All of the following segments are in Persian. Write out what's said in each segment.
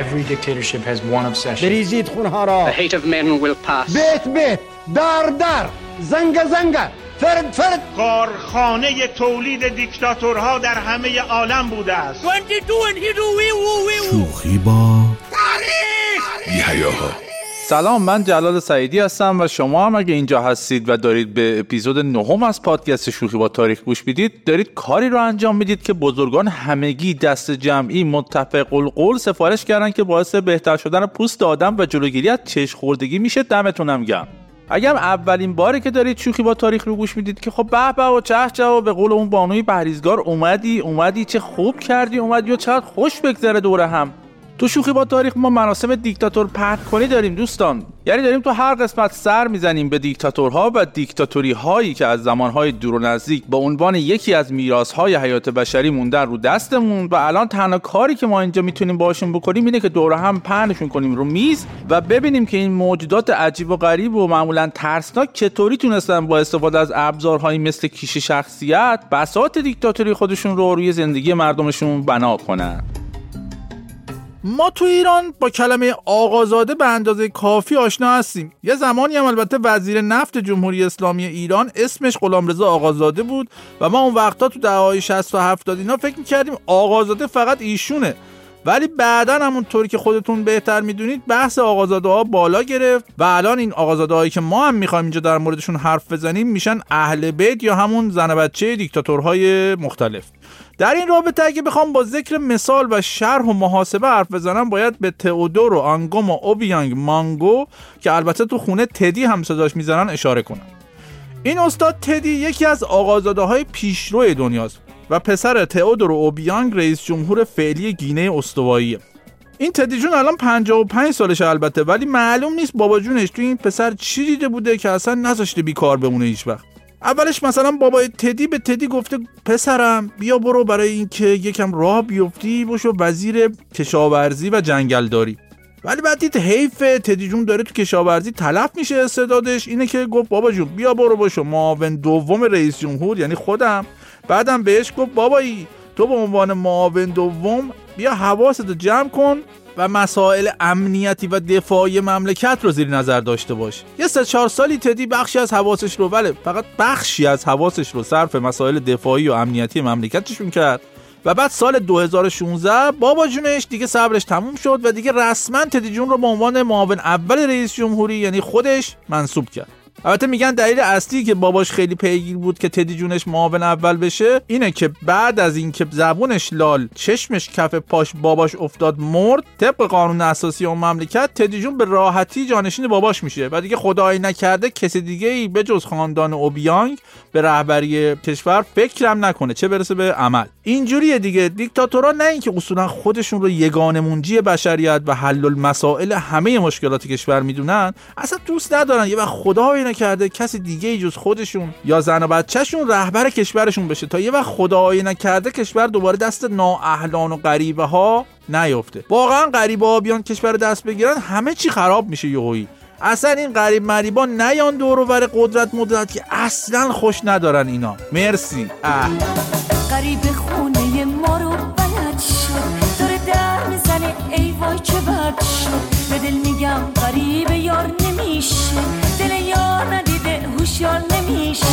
Every dictatorship has one obsession. بریزید خونها را. The hate of men will pass. بیت بیت. در در زنگ زنگ. فرد فرد. کارخانه تولید دیکتاتورها در همه عالم بوده است. شوخی با بیهیاها سلام من جلال سعیدی هستم و شما هم اگه اینجا هستید و دارید به اپیزود نهم از پادکست شوخی با تاریخ گوش می‌دید دارید کاری رو انجام می‌دید که بزرگان همگی دست جمعی متفق القول سفارش کردن که باعث بهتر شدن پوست آدم و جلوگیری از چشم خوردگی میشه دمتونم گرم. اگر اولین باره که دارید شوخی با تاریخ رو گوش می‌دید که خب به به و چه چه و به قول اون بانوی پرهیزگار اومدی اومدی چه خوب کردی اومدی و چقدر خوش بگذره دوره هم. تو شوخی با تاریخ ما مراسم دیکتاتور پرت کنی داریم دوستان. یعنی داریم تو هر قسمت سر می‌زنیم به دیکتاتورها و دیکتاتوری هایی که از زمانهای دور و نزدیک به عنوان یکی از میراث های حیات بشری موندن رو دستمون و الان تنها کاری که ما اینجا می‌تونیم باشون بکنیم اینه که دور هم پهنشون کنیم رو میز و ببینیم که این موجودات عجیب و غریب و معمولا ترسناک چطوری تونستن با استفاده از ابزارهایی مثل کیش شخصیت بساط دیکتاتوری خودشون رو روی زندگی مردمشون بنا کنن. ما تو ایران با کلمه آقازاده به اندازه کافی آشنا هستیم. یه زمانی هم البته وزیر نفت جمهوری اسلامی ایران اسمش غلامرضا آقازاده بود و ما اون وقتا تو دهه‌های 60 و 70 اینا فکر می‌کردیم آقازاده فقط ایشونه. ولی بعدا همونطوری که خودتون بهتر می‌دونید بحث آقازاده ها بالا گرفت و الان این آقازاده هایی که ما هم می‌خوایم اینجا در موردشون حرف بزنیم میشن اهل بیت یا همون زن بچه دیکتاتورهای مختلف. در این رابطه اگه بخوام با ذکر مثال و شرح و محاسبه حرف بزنم باید به تئودور و آنگوم و اوبیانگ مانگو که البته تو خونه تدی هم صداش می‌زنن اشاره کنم. این استاد تدی یکی از آقازاده های پیشرو دنیاست و پسر تئودور اوبیانگ رئیس جمهور فعلی گینه استواییه. این تدی جون الان 55 سالشه البته ولی معلوم نیست بابا جونش تو این پسر چی دیده بوده که اصلا نذاشته بیکار بمونه هیچ وقت اولش مثلا بابای تدی به تدی گفته پسرم بیا برو برای اینکه یکم راه بیفتی بشو وزیر کشاورزی و جنگلداری. ولی بعد دید حیف تدی جون داره تو کشاورزی تلف میشه استعدادش اینه که گفت بابا جون بیا برو باشو معاون دوم رئیس جمهور یعنی خودم. بعدم بهش گفت بابایی تو به عنوان معاون دوم بیا حواستو جمع کن. و مسائل امنیتی و دفاعی مملکت رو زیر نظر داشته باش. یه سه چهار سالی تدی بخشی از حواسش رو بله فقط بخشی از حواسش رو صرف مسائل دفاعی و امنیتی مملکتشون کرد. و بعد سال 2016 بابا جونش دیگه صبرش تموم شد و دیگه رسما تدی جون رو به عنوان معاون اول رئیس جمهوری یعنی خودش منصوب کرد. البته میگن دلیل اصلی که باباش خیلی پیگیر بود که تدی جونش معاون اول بشه اینه که بعد از اینکه زبونش لال چشمش کف پاش باباش افتاد مرد طبق قانون اساسی اون مملکت تدی جون به راحتی جانشین باباش میشه و دیگه خدایی نکرده کسی دیگه ای به جز خاندان اوبیانگ به رهبری کشور فکرم نکنه چه برسه به عمل. اینجوریه دیگه. دیکتاتورها نه اینکه اصولا خودشون رو یگانه منجی بشریت و حل المسائل همه مشکلات کشور می‌دونن. اصلا دوست ندارن. یه وقت خدایی نکرده کسی دیگه ای جز خودشون یا زن و بچهشون رهبر کشورشون بشه تا یه وقت خدایی نکرده کشور دوباره دست نااهلان و غریبه ها نیفته واقعا غریبه ها بیان کشور دست بگیرن همه چی خراب میشه یهویی اصلا این غریب مریبان نیان دور و قدرت مدت که اصلا خوش ندارن اینا. مرسی. اه. غریب شد به دل میگم غریب یار نمیشه. دل یار ندیده هوشیار نمیشه.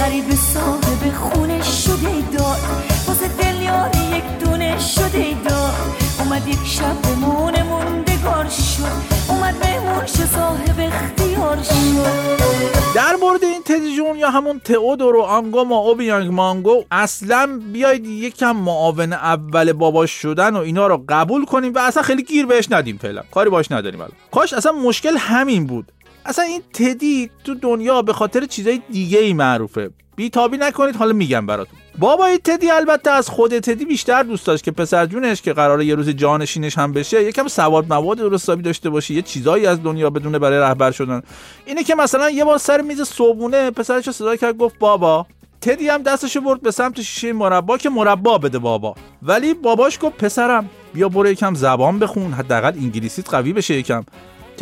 غریب صاحب خونه شده دار واسه دل یار یک دونه شده دار اومد یک شب بمونه موندگار شد. اومد بهمون شه صاحب اختیار شد. در مورد تدی جون یا همون تئودور و آنگوم و اوبیانگ مانگو اصلا بیاید یکم معاون اول باباش شدن و اینا رو قبول کنیم و اصلا خیلی گیر بهش ندیم فعلا. کاری باش نداریم الان. کاش اصلا مشکل همین بود. اصلا این تدی تو دنیا به خاطر چیزای دیگه ای معروفه. بیتابی نکنید حالا میگم براتون. بابای تدی البته از خود تدی بیشتر دوست داشت که پسر جونش که قراره یه روز جانشینش هم بشه یکم سواد مواد درستابی داشته باشه یه چیزایی از دنیا بدونه برای رهبر شدن. اینه که مثلا یه بار سر میز صبونه پسرش صدا کرد گفت بابا تدی هم دستشو برد به سمت شیشه مربا که مربا بده بابا. ولی باباش گفت پسرم بیا برو یکم زبان بخون حداقل انگلیسیت قوی بشه یکم.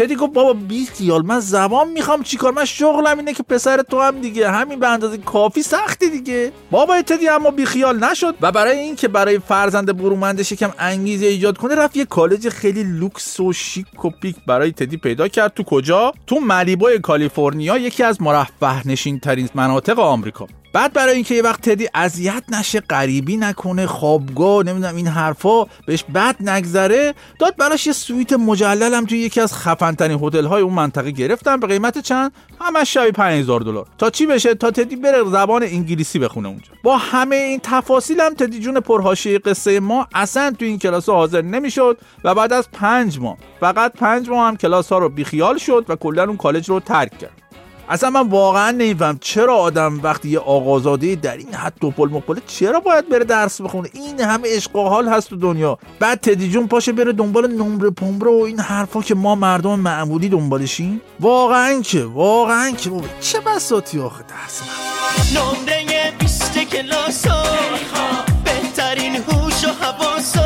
تدی گفت بابا بی خیال من زبان می‌خوام چیکار؟ من شغلم اینه که پسر توام دیگه. همین به اندازه کافی سخته دیگه. بابا تدی اما بی خیال نشد. و برای اینکه برای فرزند برومندش یکم انگیزه ایجاد کنه رفت یه کالج خیلی لوکس و شیک و پیک برای تدی پیدا کرد. تو کجا؟ تو ملیبوی کالیفرنیا یکی از مرفه نشین ترین مناطق آمریکا. بعد برای اینکه یه وقت تدی اذیت نشه غریبی نکنه خوابگاه نمی‌دونم این حرفا بهش بد نگذره داد براش یه سویت مجلل هم توی یکی از خفن ترین هتل های اون منطقه گرفتن به قیمت چند؟ همش شبی 5000 دلار. تا چی بشه؟ تا تدی بره زبان انگلیسی بخونه اونجا. با همه این تفاصیل هم تدی جون پرحاشیه قصه ما اصلا تو این کلاس حاضر نمی‌شد و بعد از پنج ماه فقط پنج ماه هم کلاس ها رو بیخیال شد و کلا اون کالج رو ترک کرد. اصلا من واقعا نمیفهم چرا آدم وقتی یه آقازاده در این حد توپل مقبله چرا باید بره درس بخونه؟ این همه عشق و حال هست تو دنیا. بعد تدی جون پاشه بره دنبال نمره پمره و این حرفا که ما مردم معمولی دنبالشیم. واقعا که واقعا که. بابا چه بساتی آخه درس نمره بیست کلاسو بهترین هوش و حواسو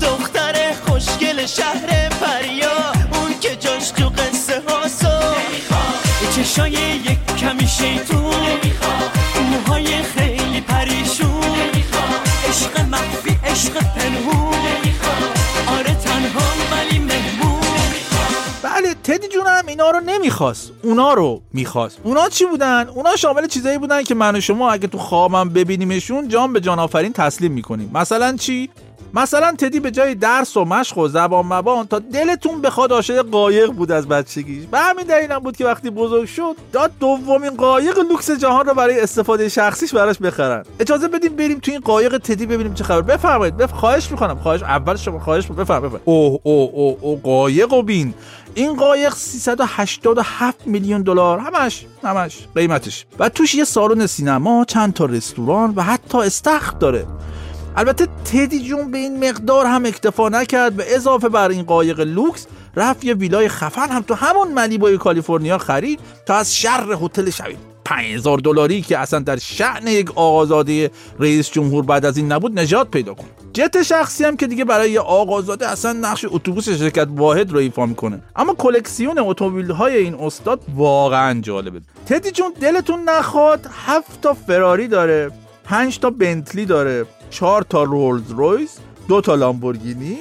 دختر خوشگل شهر پریا چشای یک کمی شیطون. موهای خیلی پریشون. عشق مخفی عشق پنهون. آره تنها ولی مهمون. بله تدی جون هم اینا رو نمی‌خواست. اونا رو می‌خواست. اونا چی بودن؟ اونا شامل چیزایی بودن که من و شما اگه تو خوابم ببینیمشون جان به جان آفرین تسلیم می‌کنیم. مثلا چی؟ مثلا تدی به جای درس و مشق و زبان مبان تا دلتون بخواد عاشق قایق بود از بچگیش به همین دلیلم بود که وقتی بزرگ شد داد دومین قایق لوکس جهان رو برای استفاده شخصیش براش بخرن. اجازه بدیم بریم تو این قایق تدی ببینیم چه خبر. بفرمایید. بف... خواهش می‌کنم. خواهش اول شما خواهش بفرمایید. اوه اوه اوه او قایق و بین. این قایق 387 میلیون دلار. همش همش. قیمتش. و توش یه سالن سینما چند تا رستوران و حتی استخر داره. البته تدی جون به این مقدار هم اکتفا نکرد به اضافه بر این قایق لوکس رفت یه ویلای خفن هم تو همون ملیبوی کالیفرنیا خرید تا از شر هتل شوید. 5000 دلاری که اصلا در شعن یک آقازاده رئیس جمهور بعد از این نبود نجات پیدا کن. جت شخصی هم که دیگه برای یه آقازاده اصلا نقش اتوبوس شرکت واحد رو ایفا می‌کنه. اما کلکسیون اتومبیل های این استاد واقعا جالبه. تدی جون دلتون نخواد هفت تا فراری داره. پنج تا بنتلی داره. چهار تا رولز رویس دو تا لامبورگینی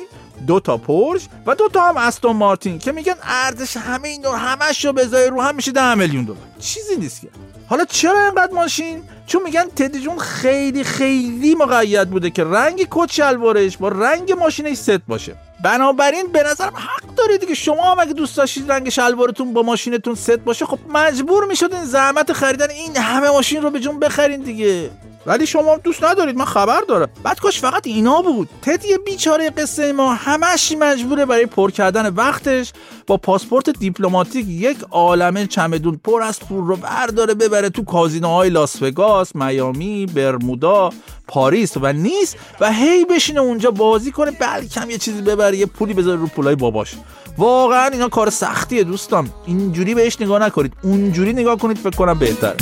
دو تا پورش و دو تا هم استون مارتین که میگن ارزش همه این دور همش رو بذاری رو هم میشه 10 میلیون دلار. چیزی نیست که. حالا چرا اینقدر ماشین؟ چون میگن تدی جون خیلی خیلی مقید بوده که رنگ کت شلوارش با رنگ ماشینش ست باشه. بنابراین به نظرم حق داره دیگه شما هم اگه دوست داشتید رنگ شلوارتون با ماشینتون ست باشه خب مجبور می‌شدین زحمت خریدن این همه ماشین رو به جون بخرین دیگه. ولی شما دوست ندارید من خبر دارم. بعد کاش فقط اینا بود. تدی بیچاره قصه ما همش مجبوره برای پر کردن وقتش با پاسپورت دیپلماتیک یک عالمه چمدون پر از پول رو برداره ببره تو کازینوهای لاس وگاس، میامی، برمودا، پاریس و نیس و هی بشینه اونجا بازی کنه بلکم یه چیزی ببره یه پولی بذاره رو پولای باباش. واقعا اینا کار سختیه دوستان. اینجوری بهش نگاه نکنید. اونجوری نگاه کنید فکر کنم بهتره.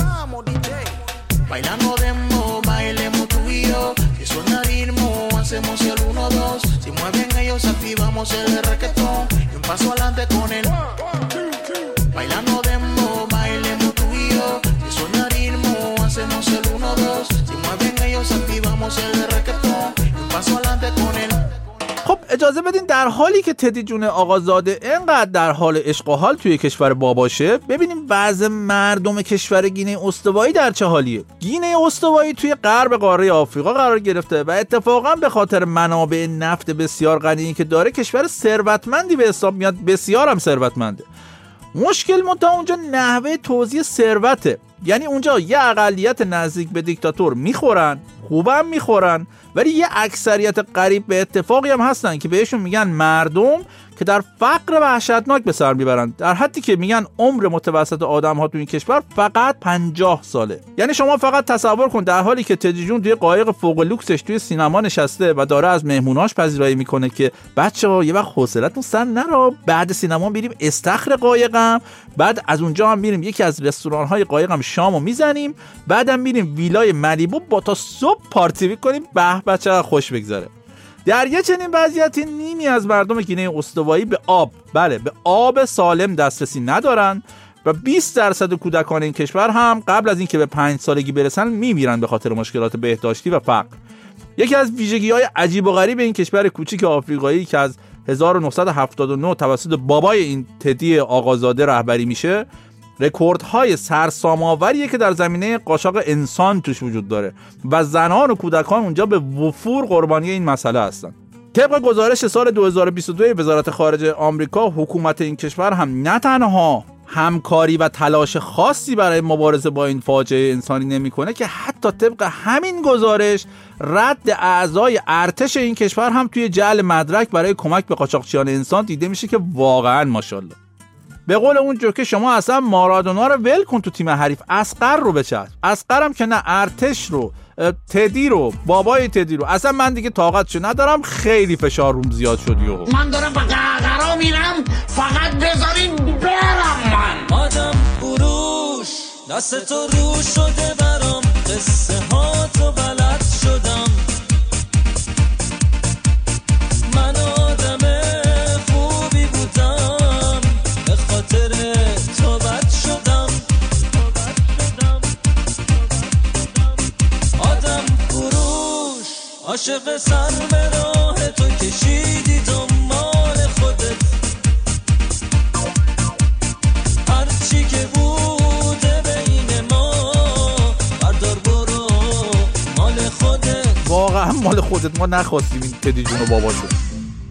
Ellos, activamos el reggaetón. Y un paso adelante con el. Bailando اجازه بدین در حالی که تدی جون آقازاده اینقدر در حال عشق و حال توی کشور باباشه ببینیم وضع مردم کشور گینه استوایی در چه حالیه. گینه استوایی توی غرب قاره آفریقا قرار گرفته و اتفاقا به خاطر منابع نفت بسیار غنی که داره کشور ثروتمندی به حساب میاد بسیار هم ثروتمنده. مشکل منتها اونجا نحوه توزیع ثروته. یعنی اونجا یه اقلیت نزدیک به دیکتاتور می‌خورن خوبم می‌خورن. ولی یه اکثریت قریب به اتفاقی هم هستن که بهشون میگن مردم که در فقر وحشتناک به سر می‌برن در حدی که میگن عمر متوسط آدم ها تو این کشور فقط 50 ساله. یعنی شما فقط تصور کن در حالی که تدی جون توی قایق فوق لوکسش توی سینما نشسته و داره از مهموناش پذیرایی می‌کنه که بچه ها یه وقت حوصلتون سر نرا. بعد سینما میریم استخر قایقم. بعد از اونجا هم میریم یکی از رستوران های قایقم شامو می‌زنیم. بعدم میریم ویلای ملیبو با تا صبح پارتی می‌کنیم. به بچه خوش بگذره. در یه چنین وضعیتی نیمی از مردم گینه استوایی به آب بله به آب سالم دسترسی ندارن و 20 درصد کودکان این کشور هم قبل از اینکه به 5 سالگی برسن میمیرن به خاطر مشکلات بهداشتی و فقر. یکی از ویژگی های عجیب و غریب این کشور کوچیک آفریقایی که از 1979 توسط بابای این تدی آقازاده رهبری میشه رکوردهای سرسام‌آوریه که در زمینه قاچاق انسان توش وجود داره و زنان و کودکان اونجا به وفور قربانی این مسئله هستن. طبق گزارش سال 2022 وزارت خارجه آمریکا حکومت این کشور هم نه تنها همکاری و تلاش خاصی برای مبارزه با این فاجعه انسانی نمی‌کنه که حتی طبق همین گزارش رد اعضای ارتش این کشور هم توی جعل مدرک برای کمک به قاچاقچیان انسان دیده میشه که واقعا ماشاءالله. به قول اون که شما اصلا مارادونا رو ول کن تو تیم حریف. اسقر رو بچسب اسقرم که نه ارتش رو تدی رو بابای تدی رو. اصلا من دیگه طاقتشو ندارم خیلی فشار روم زیاد شد یهو. من دارم به میرم فقط بذارین برم من. آدم بروش دست تو رو شده برام قصه ها تو بلد عاشق سر به راه تو کشیدی دنبال خودت. هرچی که بوده بین ما بردار برو مال خودت. واقعا مال خودت. ما نخواستیم این تدی جون و باباشو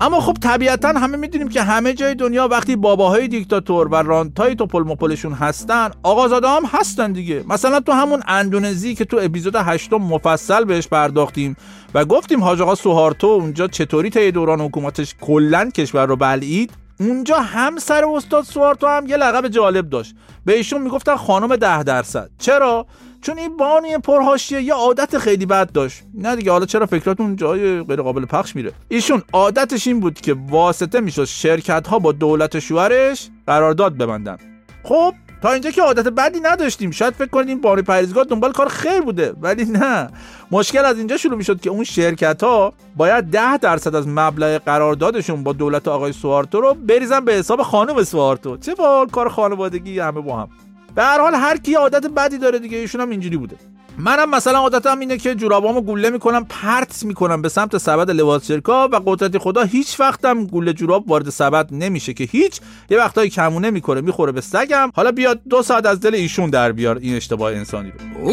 اما خب طبیعتا همه می‌دونیم که همه جای دنیا وقتی باباهای دیکتاتور و رانتای توپل مپلشون هستن آقازاده هم هستن دیگه. مثلا تو همون اندونزی که تو اپیزود هشتم مفصل بهش پرداختیم و گفتیم حاج آقا سوهارتو اونجا چطوری طی دوران حکومتش کلا کشور رو بلعید اونجا همسر استاد سوارتو هم یه لقب جالب داشت. به ایشون می‌گفتن خانم ده درصد. چرا؟ چون این بانی پرهاشیه یه عادت خیلی بد داشت. نه دیگه حالا چرا فکراتون جای غیر قابل پخش میره؟ ایشون عادتش این بود که واسطه می‌شد شرکت ها با دولت شوهرش قرارداد ببندن. خب تا اینجا که عادت بدی نداشتیم. شاید فکر کنید این بانی پریزگاه دنبال کار خیر بوده ولی نه. مشکل از اینجا شروع می‌شد که اون شرکت ها باید ده درصد از مبلغ قراردادشون با دولت آقای سوارتو رو بریزن به حساب خانم سوارتو. چه با کار خانوادگی همه با هم. به هر حال هر کی عادت بدی داره دیگه ایشون هم اینجوری بوده. منم مثلا عادتم اینه که جورابامو گوله می‌کنم پرت می‌کنم به سمت سبد لباس شرکا و قدرت خدا هیچ وقتم گوله جوراب وارد سبد نمیشه که هیچ. یه وقتایی کمونه می‌کنه می‌خوره به سگم. حالا بیاد دو ساعت از دل ایشون در بیار این اشتباه انسانی رو.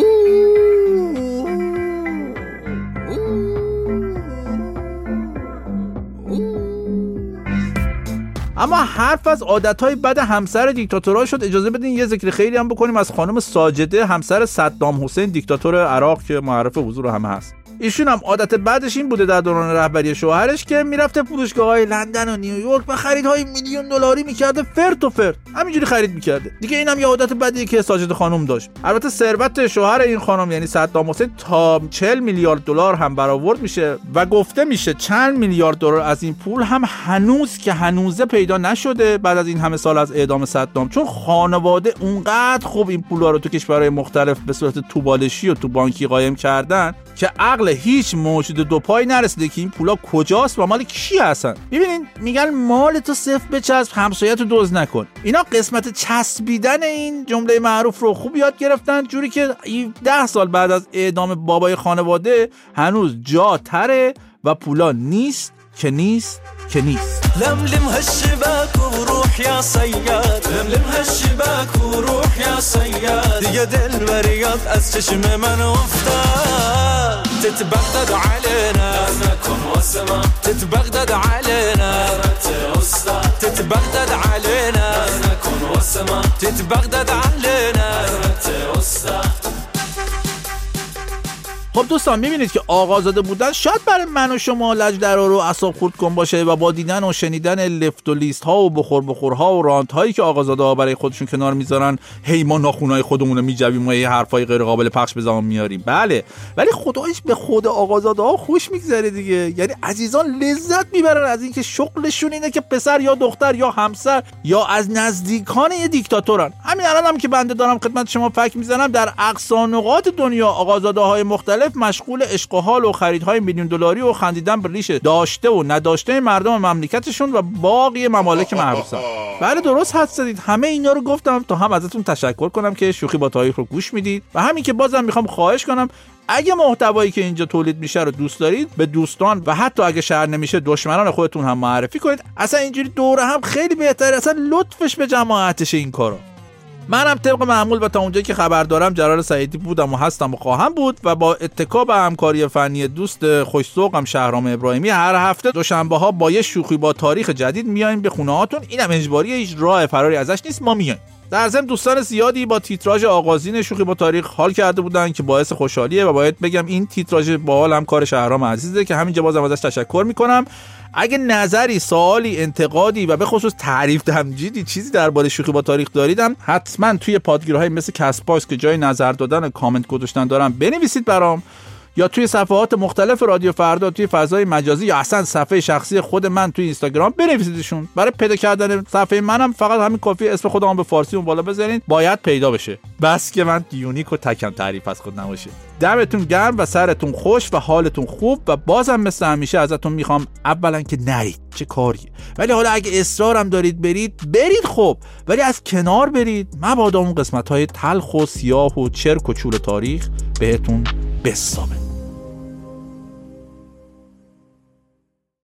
اما حرف از عادتهای بد همسر دیکتاتورها شد. اجازه بدین یه ذکر خیلی هم بکنیم. از خانم ساجده همسر صدام حسین دیکتاتور عراق که معرف حضور همه هست. ایشون هم عادت بعدش این بوده در دوران رهبری شوهرش که می‌رفته فروشگاه های لندن و نیویورک و خریدهای میلیون دلاری می‌کرده فرت و فرت همینجوری خرید می‌کرده. دیگه اینم یه عادت بدیه که ساجد خانم داشت. البته ثروت شوهر این خانم یعنی صدام حسین تا 40 میلیارد دلار هم برآورد میشه و گفته میشه چند میلیارد دلار از این پول هم هنوز که هنوزه پیدا نشده بعد از این همه سال از اعدام صدام چون خانواده اونقدر خوب این پولا رو تو کشورهای مختلف به صورت توبالشی و تو بانکی قایم کردن که عقل هیچ موجود دو پای نرسیده که این پولا کجاست و مال کی هستن. ببینین میگن مال تو صفر بچسب همسایت رو دوز نکن. اینا قسمت چسبیدن این جمله معروف رو خوب یاد گرفتن جوری که ده سال بعد از اعدام بابای خانواده هنوز جا تره و پولا نیست که نیست که نیست. لملم هالشباك وروح يا صياد لملم هالشباك وروح يا صياد دل برياض از چشم من افتاد. تتبغدد علينا. تتبغدد علينا. تتبغدد علينا. تتبغدد علينا. خب دوستان می‌بینید که آقازاده بودن شاید برای من و شما لج در رو اصاب خورد کن باشه و با دیدن و شنیدن لفت و لیست ها و بخور بخورها و رانت هایی که آقازاده ها برای خودشون کنار می‌ذارن هی ما ناخونای خودمون رو میجویم و یه حرفای غیر قابل پخش به زمان میاریم بله ولی خدایش به خود آقازاده ها خوش میگذره دیگه. یعنی عزیزان لذت می‌برن از اینکه شغلشون اینه که پسر یا دختر یا همسر یا از نزدیکان یه دیکتاتورن. همین الان هم که بنده دارم خدمت شما فکر می‌زنم در اقصا نقاط دنیا آقازاده های مختلف مختلف مشغول عشق و حال و خریدهای میلیون دلاری و خندیدن به ریش داشته و نداشته مردم مملکتشون و باقی ممالک محروسن بله درست حد زدید. همه اینا رو گفتم تا هم ازتون تشکر کنم که شوخی با تاریخ رو گوش می‌دید. و همین که بازم می‌خوام خواهش کنم اگه محتوایی که اینجا تولید میشه رو دوست دارید به دوستان و حتی اگه شهر نمیشه دشمنان خودتون هم معرفی کنید. اصلا اینجوری دوره هم خیلی بهتره. اصلا لطفش به جماعتش این کارو. منم طبق معمول و تا اونجایی که خبر دارم جلال سعیدی بودم و هستم و خواهم بود و با اتکا به همکاری فنی دوست خوشسوقم شهرام ابراهیمی هر هفته دوشنبه ها با یه شوخی با تاریخ جدید میایم به خونه هاتون اینم اجباری هیچ راه فراری ازش نیست. ما میایم. در ضمن دوستان زیادی با تیتراژ آغازین شوخی با تاریخ حال کرده بودن که باعث خوشحالیه و باید بگم این تیتراژ باحال هم کار شهرام عزیزه که همینجا بازم ازش تشکر می‌کنم. اگه نظری سوالی انتقادی و به خصوص تعریف تمجیدی چیزی درباره شوخی با تاریخ دارید حتما توی پادگیرهای مثل Castbox که جای نظر دادن و کامنت گذاشتن داره بنویسید برام. یا توی صفحات مختلف رادیو فردا توی فضای مجازی یا اصلا صفحه شخصی خود من توی اینستاگرام بنویسیدشون. برای پیدا کردن صفحه منم فقط همین کافیه اسم خودم به فارسی اون بالا بذارین. باید پیدا بشه. بس که من unique و تکم تعریف از خود نباشه. دمتون گرم و سرتون خوش و حالتون خوب و بازم مثل همیشه ازتون می‌خوام اولا که نرید. چه کاریه. ولی حالا اگه اصرارم دارید برید برید خب. ولی از کنار برید. مبادا اون قسمت های تلخ و سیاه و چرک و چول تاریخ بهتون بسامه